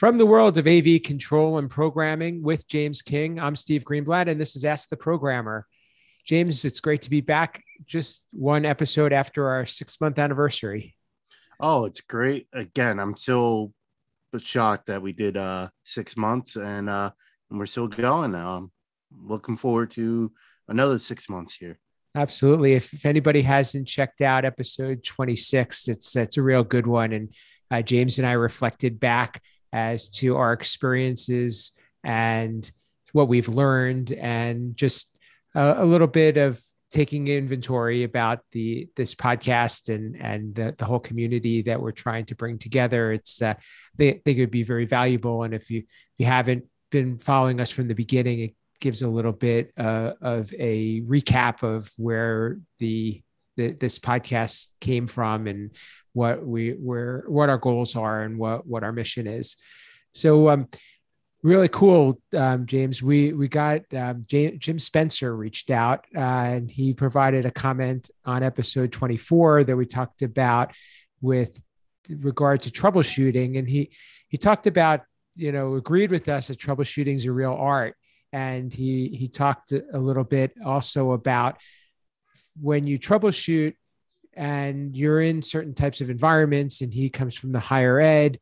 From the world of AV control and programming with James King, I'm Steve Greenblatt, and this is Ask the Programmer. James, it's great to be back just one episode after our six month anniversary. Oh, it's great. Again, I'm still shocked that we did uh, six months and, uh, and we're still going now. I'm looking forward to another six months here. Absolutely. If, if anybody hasn't checked out episode 26, it's, it's a real good one. And uh, James and I reflected back as to our experiences and what we've learned and just a, a little bit of taking inventory about the this podcast and and the, the whole community that we're trying to bring together. It's uh, they think it would be very valuable. And if you if you haven't been following us from the beginning it gives a little bit uh, of a recap of where the, the this podcast came from and what we where what our goals are and what what our mission is. So um, really cool, um, James. We we got um, J- Jim Spencer reached out uh, and he provided a comment on episode 24 that we talked about with regard to troubleshooting, and he he talked about you know agreed with us that troubleshooting is a real art, and he he talked a little bit also about when you troubleshoot and you're in certain types of environments and he comes from the higher ed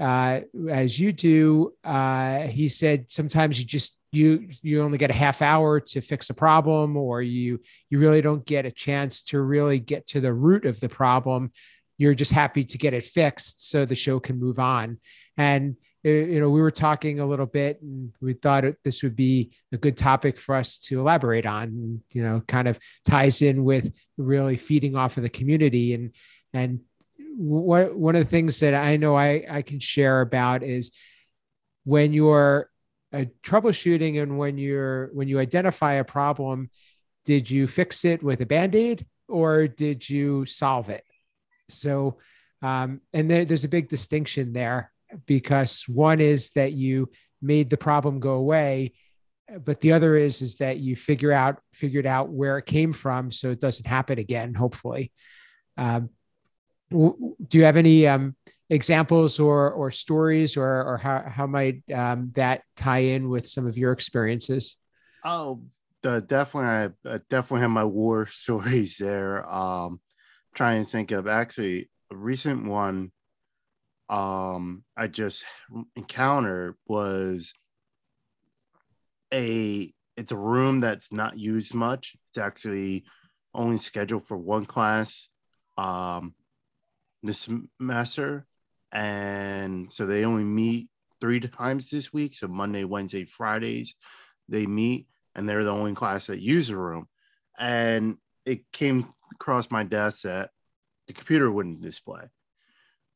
uh, as you do uh, he said sometimes you just you you only get a half hour to fix a problem or you you really don't get a chance to really get to the root of the problem. You're just happy to get it fixed so the show can move on. And you know, we were talking a little bit and we thought this would be a good topic for us to elaborate on, you know, kind of ties in with really feeding off of the community. And, and what, one of the things that I know I, I can share about is when you're uh, troubleshooting and when you're, when you identify a problem, did you fix it with a band-aid or did you solve it? So, um, and there, there's a big distinction there because one is that you made the problem go away but the other is is that you figure out figured out where it came from so it doesn't happen again hopefully. Um, do you have any um, examples or or stories or or how, how might um, that tie in with some of your experiences? Oh uh, definitely I definitely have my war stories there. Um trying to think of actually a recent one um I just encountered was a it's a room that's not used much. It's actually only scheduled for one class um this semester. And so they only meet three times this week. So monday wednesday fridays they meet and they're the only class that use the room. And it came across my desk that the computer wouldn't display.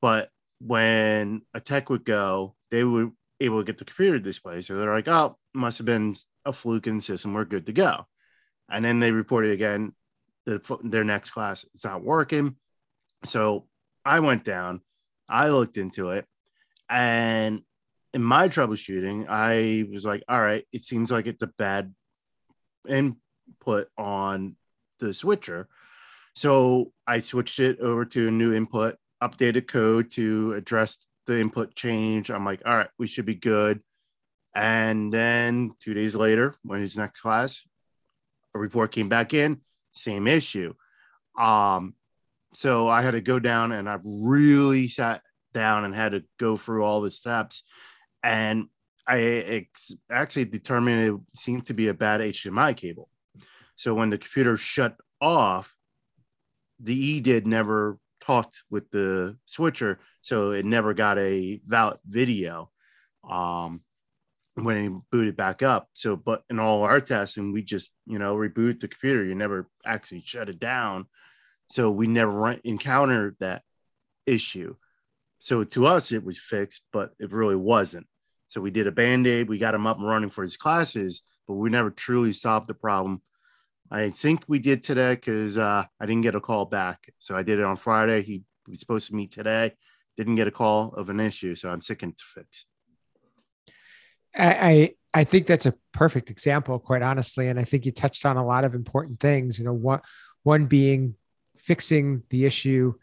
But when a tech would go, they were able to get the computer display. So they're like, oh, must have been a fluke in the system. We're good to go. And then they reported again the, their next class, it's not working. So I went down, I looked into it, and in my troubleshooting, I was like, all right, it seems like it's a bad input on the switcher. So I switched it over to a new input updated code to address the input change. I'm like, all right, we should be good. And then two days later, when his next class, a report came back in, same issue. Um, so I had to go down and I really sat down and had to go through all the steps. And I actually determined it seemed to be a bad HDMI cable. So when the computer shut off, the E did never talked with the switcher, so it never got a valid video um, when it booted back up. So, but in all our testing, we just you know reboot the computer. You never actually shut it down, so we never encountered that issue. So to us, it was fixed, but it really wasn't. So we did a band aid. We got him up and running for his classes, but we never truly solved the problem I think we did today because uh, I didn't get a call back. So I did it on Friday. He was supposed to meet today. Didn't get a call of an issue. So I'm sicking to fix. I, I think that's a perfect example, quite honestly. And I think you touched on a lot of important things. You know, one one being fixing the issue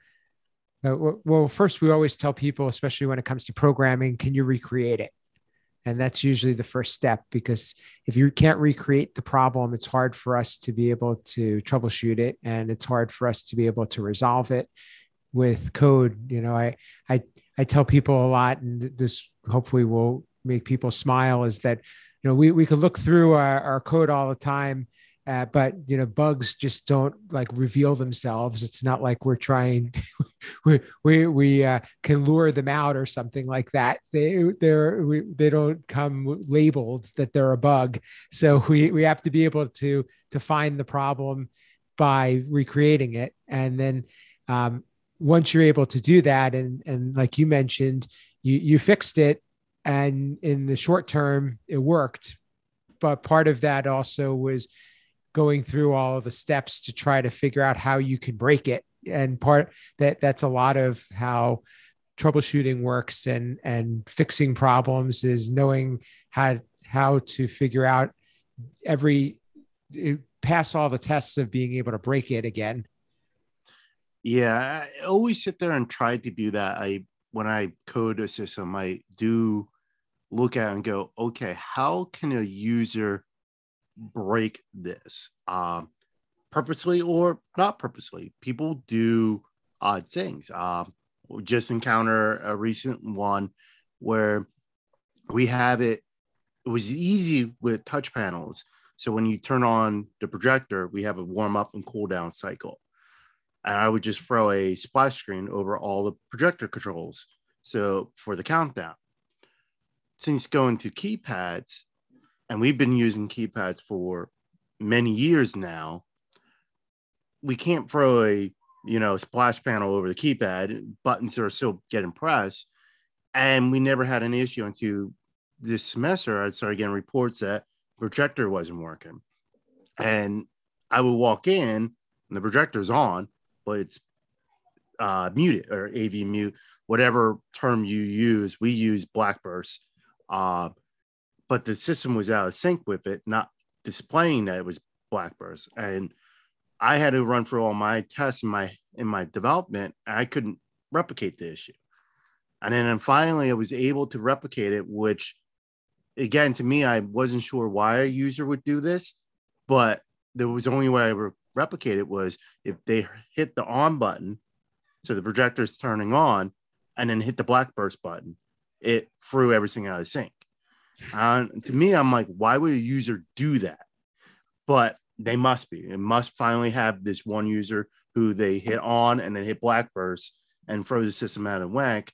Uh, well, first, we always tell people, especially when it comes to programming, can you recreate it? And that's usually the first step because if you can't recreate the problem, it's hard for us to be able to troubleshoot it and it's hard for us to be able to resolve it with code. You know, I, I, I tell people a lot, and this hopefully will make people smile is that, you know, we, we could look through our, our code all the time uh, but you know bugs just don't like reveal themselves. It's not like we're trying we we, we uh, can lure them out or something like that. They they're we, they don't come labeled that they're a bug. So we we have to be able to to find the problem by recreating it. And then um, once you're able to do that and and like you mentioned you you fixed it and in the short term it worked. But part of that also was going through all of the steps to try to figure out how you can break it. And part that that's a lot of how troubleshooting works and and fixing problems is knowing how how to figure out every pass all the tests of being able to break it again. Yeah i always sit there and try to do that. I when i code a system i do look at and go okay how can a user break this um, purposely or not purposely. People do odd things. Um, we just encounter a recent one where we have it. It was easy with touch panels. So when you turn on the projector, we have a warm up and cool down cycle. And I would just throw a splash screen over all the projector controls. So for the countdown, since going to keypads, and we've been using keypads for many years now we can't throw a you know splash panel over the keypad. Buttons are still getting pressed. And we never had an issue until this semester i started getting reports that projector wasn't working. And i would walk in and the projector's on but it's uh, muted or av mute whatever term you use. We use Blackburst. uh, but the system was out of sync with it, not displaying that it was Blackburst. And I had to run through all my tests in my in my development. I couldn't replicate the issue. And then finally I was able to replicate it, which again to me, I wasn't sure why a user would do this, but there was only way I would replicate it was if they hit the on button, so the projector's turning on, and then hit the black burst button, it threw everything out of sync. To me, I'm like, why would a user do that? But they must be. It must finally have this one user who they hit on and then hit black burst and throw the system out of whack.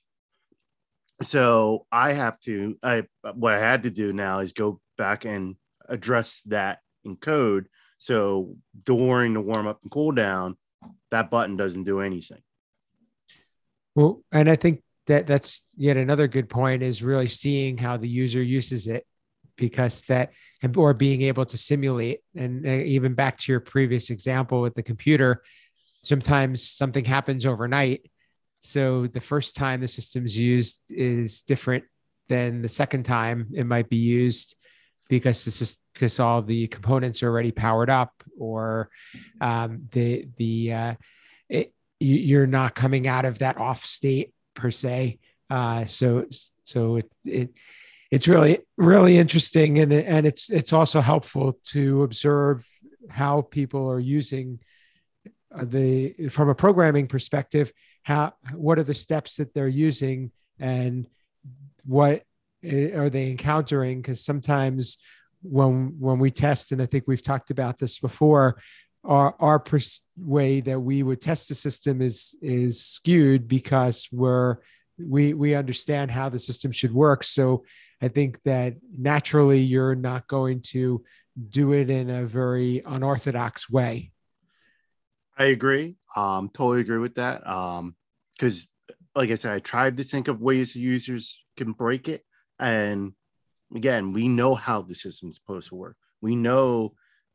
So I have to. I what I had to do now is go back and address that in code. So during the warm up and cool down, that button doesn't do anything. Well, and I think that that's yet another good point is really seeing how the user uses it because that or being able to simulate and even back to your previous example with the computer sometimes something happens overnight. So the first time the system's used is different than the second time it might be used because this is because all the components are already powered up or um, the the uh, it, you're not coming out of that off state per se. Uh, so so it, it it's really really interesting and and it's it's also helpful to observe how people are using uh, the from a programming perspective how what are the steps that they're using and what eh, are they encountering because sometimes when when we test and i think we've talked about this before our our pers- way that we would test the system is is skewed because we're we we understand how the system should work. So i think that naturally you're not going to do it in a very unorthodox way. I agree. Um totally agree with that. Um because like i said i tried to think of ways users can break it. And again we know how the system's supposed to work. We know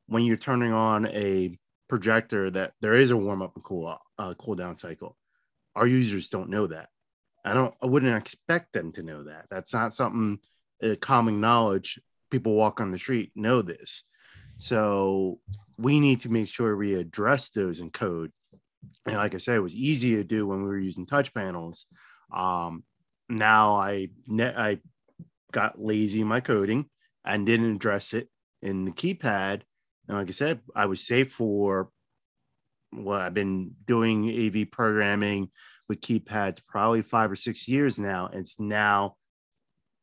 when you're turning on a projector that there is a warm up and cool uh, cool down cycle. Our users don't know that. I don't. I wouldn't expect them to know that. That's not something uh, common knowledge. People walk on the street know this. So we need to make sure we address those in code and like I said, it was easy to do when we were using touch panels. Um, now I I got lazy in my coding and didn't address it in the keypad. Like I said, I was safe for what I've been doing AV programming with keypads probably five or six years now. and It's now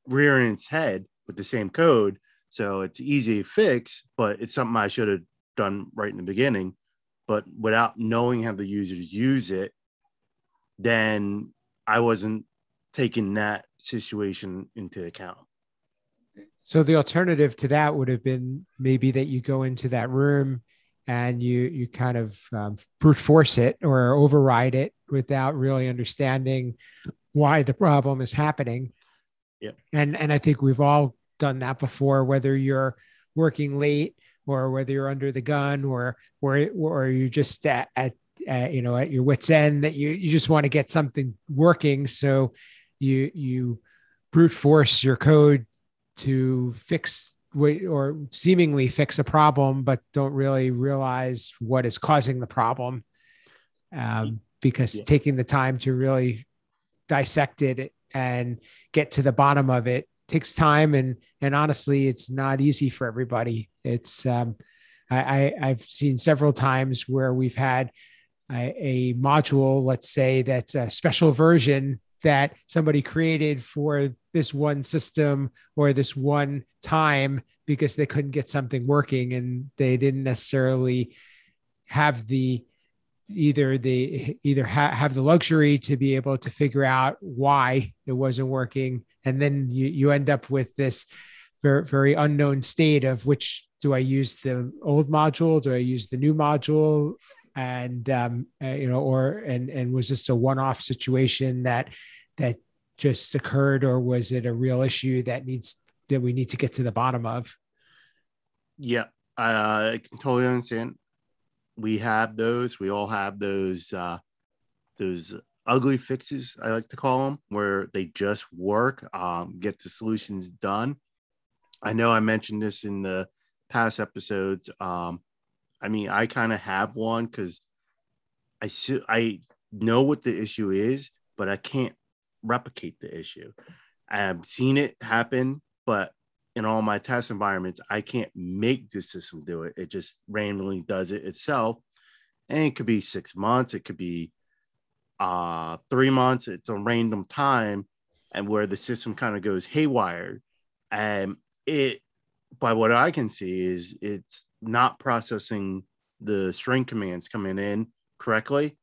rearing its head with the same code. So it's easy to fix, but it's something I should have done right in the beginning. But without knowing how the users use it, then I wasn't taking that situation into account. So the alternative to that would have been maybe that you go into that room and you you kind of um, brute force it or override it without really understanding why the problem is happening. Yeah. And and I think we've all done that before, whether you're working late or whether you're under the gun or or or you just at, at, at you know at your wits end that you you just want to get something working. So you you brute force your code to fix or seemingly fix a problem, but don't really realize what is causing the problem. Um, because yeah. taking the time to really dissect it and get to the bottom of it takes time and and honestly it's not easy for everybody it's um, I, I have seen several times where we've had a, a module let's say that's a special version that somebody created for this one system or this one time because they couldn't get something working and they didn't necessarily have the either the either ha- have the luxury to be able to figure out why it wasn't working. And then you, you end up with this very, very unknown state of which do i use the old module? Do i use the new module and um, uh, you know, or and and was this a one-off situation that that just occurred, or was it a real issue that needs that we need to get to the bottom of? Yeah, uh, I can totally understand. We have those. We all have those. Uh, those ugly fixes, I like to call them, where they just work, um, get the solutions done. I know I mentioned this in the past episodes. Um, I mean, I kind of have one because I I know what the issue is, but I can't replicate the issue. I've seen it happen, but in all my test environments, I can't make the system do it. It just randomly does it itself. And it could be six months, it could be uh three months, it's a random time, and where the system kind of goes haywire. And it by what I can see is it's not processing the string commands coming in correctly.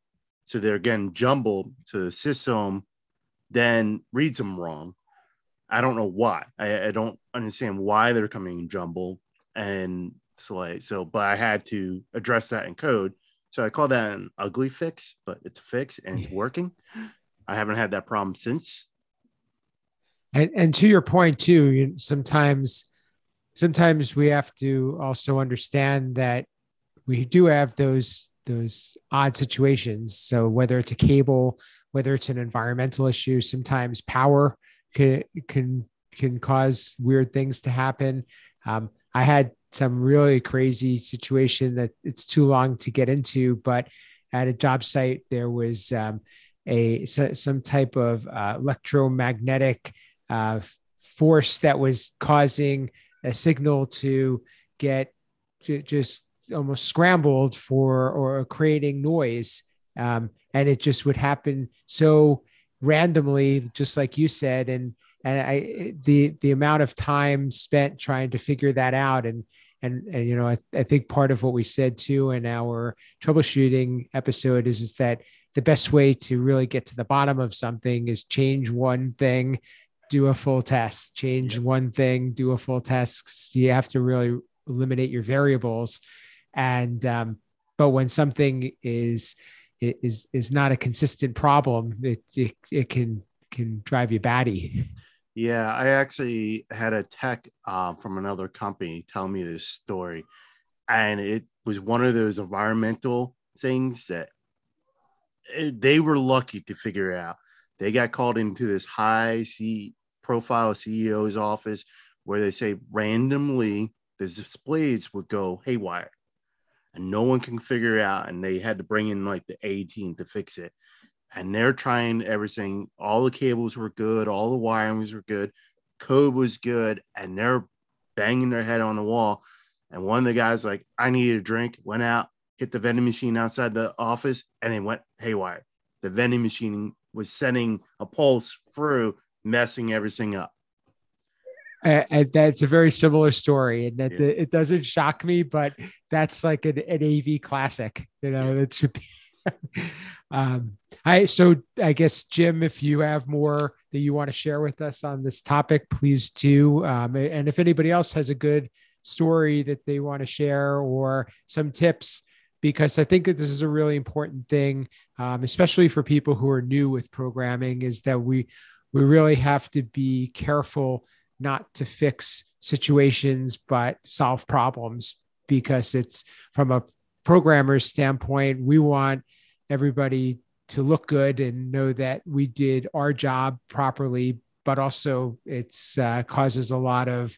So they're getting jumbled to the system, then reads them wrong. I don't know why. I, I don't understand why they're coming jumbled and so so, but I had to address that in code. So I call that an ugly fix, but it's a fix and it's working. I haven't had that problem since. And and to your point too, you, sometimes sometimes we have to also understand that we do have those those odd situations. So whether it's a cable, whether it's an environmental issue, sometimes power can can can cause weird things to happen. Um, I had some really crazy situation that it's too long to get into, but at a job site there was um, a so, some type of uh, electromagnetic uh, force that was causing a signal to get just almost scrambled for or creating noise. Um, and it just would happen so randomly, just like you said. And, and I, the, the amount of time spent trying to figure that out and, and, and you know, I, I think part of what we said too in our troubleshooting episode is, is that the best way to really get to the bottom of something is change one thing do a full test, change yep. one thing, do a full test. You have to really eliminate your variables. And, um, but when something is, is, is not a consistent problem, it, it, it can, can drive you batty. Yeah, I actually had a tech uh, from another company tell me this story, and it was one of those environmental things that it, they were lucky to figure out. They got called into this high C profile CEO's office where they say randomly the displays would go haywire. and no one can figure it out. And they had to bring in like the A team to fix it. And they're trying everything. All the cables were good, all the wirings were good, code was good, and they're banging their head on the wall. And one of the guys, like, I need a drink, went out, hit the vending machine outside the office, and it went haywire. The vending machine was sending a pulse through, messing everything up. And that's a very similar story, and that yeah. it doesn't shock me, but that's like an, an AV classic. You know, it should be. um, I so I guess Jim, if you have more that you want to share with us on this topic, please do. Um, and if anybody else has a good story that they want to share or some tips, because I think that this is a really important thing, um, especially for people who are new with programming, is that we we really have to be careful not to fix situations but solve problems because it's from a programmer's standpoint we want everybody to look good and know that we did our job properly but also it's uh, causes a lot of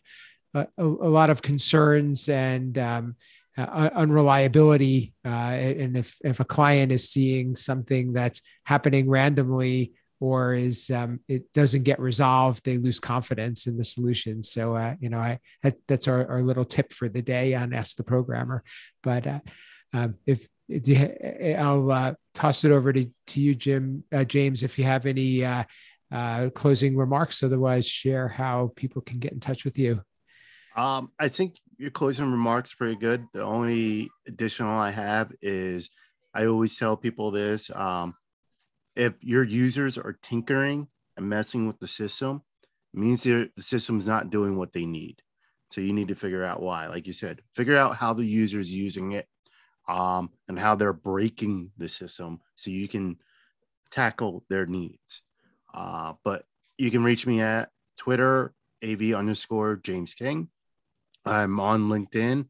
uh, a, a, lot of concerns and um, uh, unreliability uh, and if, if a client is seeing something that's happening randomly or is um, it doesn't get resolved, they lose confidence in the solution. So uh, you know, I that, that's our, our little tip for the day on Ask the Programmer. But uh, um, if, if I'll uh, toss it over to, to you, Jim uh, James, if you have any uh, uh, closing remarks. Otherwise, share how people can get in touch with you. Um, I think your closing remarks pretty good. The only additional I have is I always tell people this. Um, if your users are tinkering and messing with the system, means the system's not doing what they need. So you need to figure out why. Like you said, figure out how the user is using it um, and how they're breaking the system so you can tackle their needs. Uh, but you can reach me at Twitter, AV underscore James King. I'm on LinkedIn,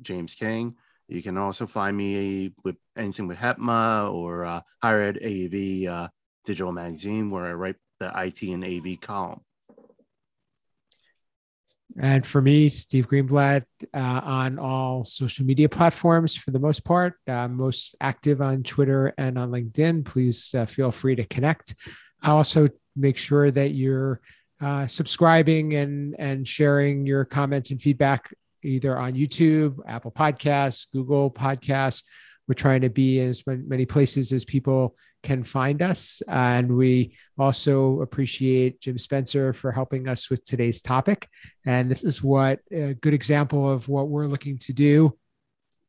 James King. You can also find me with anything with HETMA or uh, Higher Ed AV uh, Digital Magazine, where I write the IT and AV column. And for me, Steve Greenblatt uh, on all social media platforms for the most part, uh, most active on Twitter and on LinkedIn. Please uh, feel free to connect. I also make sure that you're uh, subscribing and and sharing your comments and feedback either on YouTube, Apple Podcasts, Google Podcasts. We're trying to be as many places as people can find us. And we also appreciate Jim Spencer for helping us with today's topic. And this is what a good example of what we're looking to do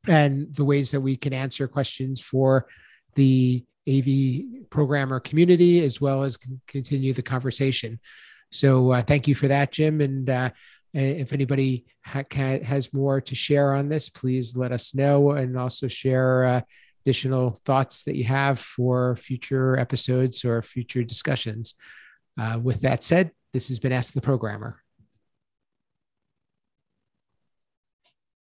and the ways that we can answer questions for the AV programmer community, as well as continue the conversation. So uh, thank you for that, Jim. And uh, if anybody ha- can, has more to share on this, please let us know and also share uh, additional thoughts that you have for future episodes or future discussions. Uh, with that said, this has been Ask the Programmer.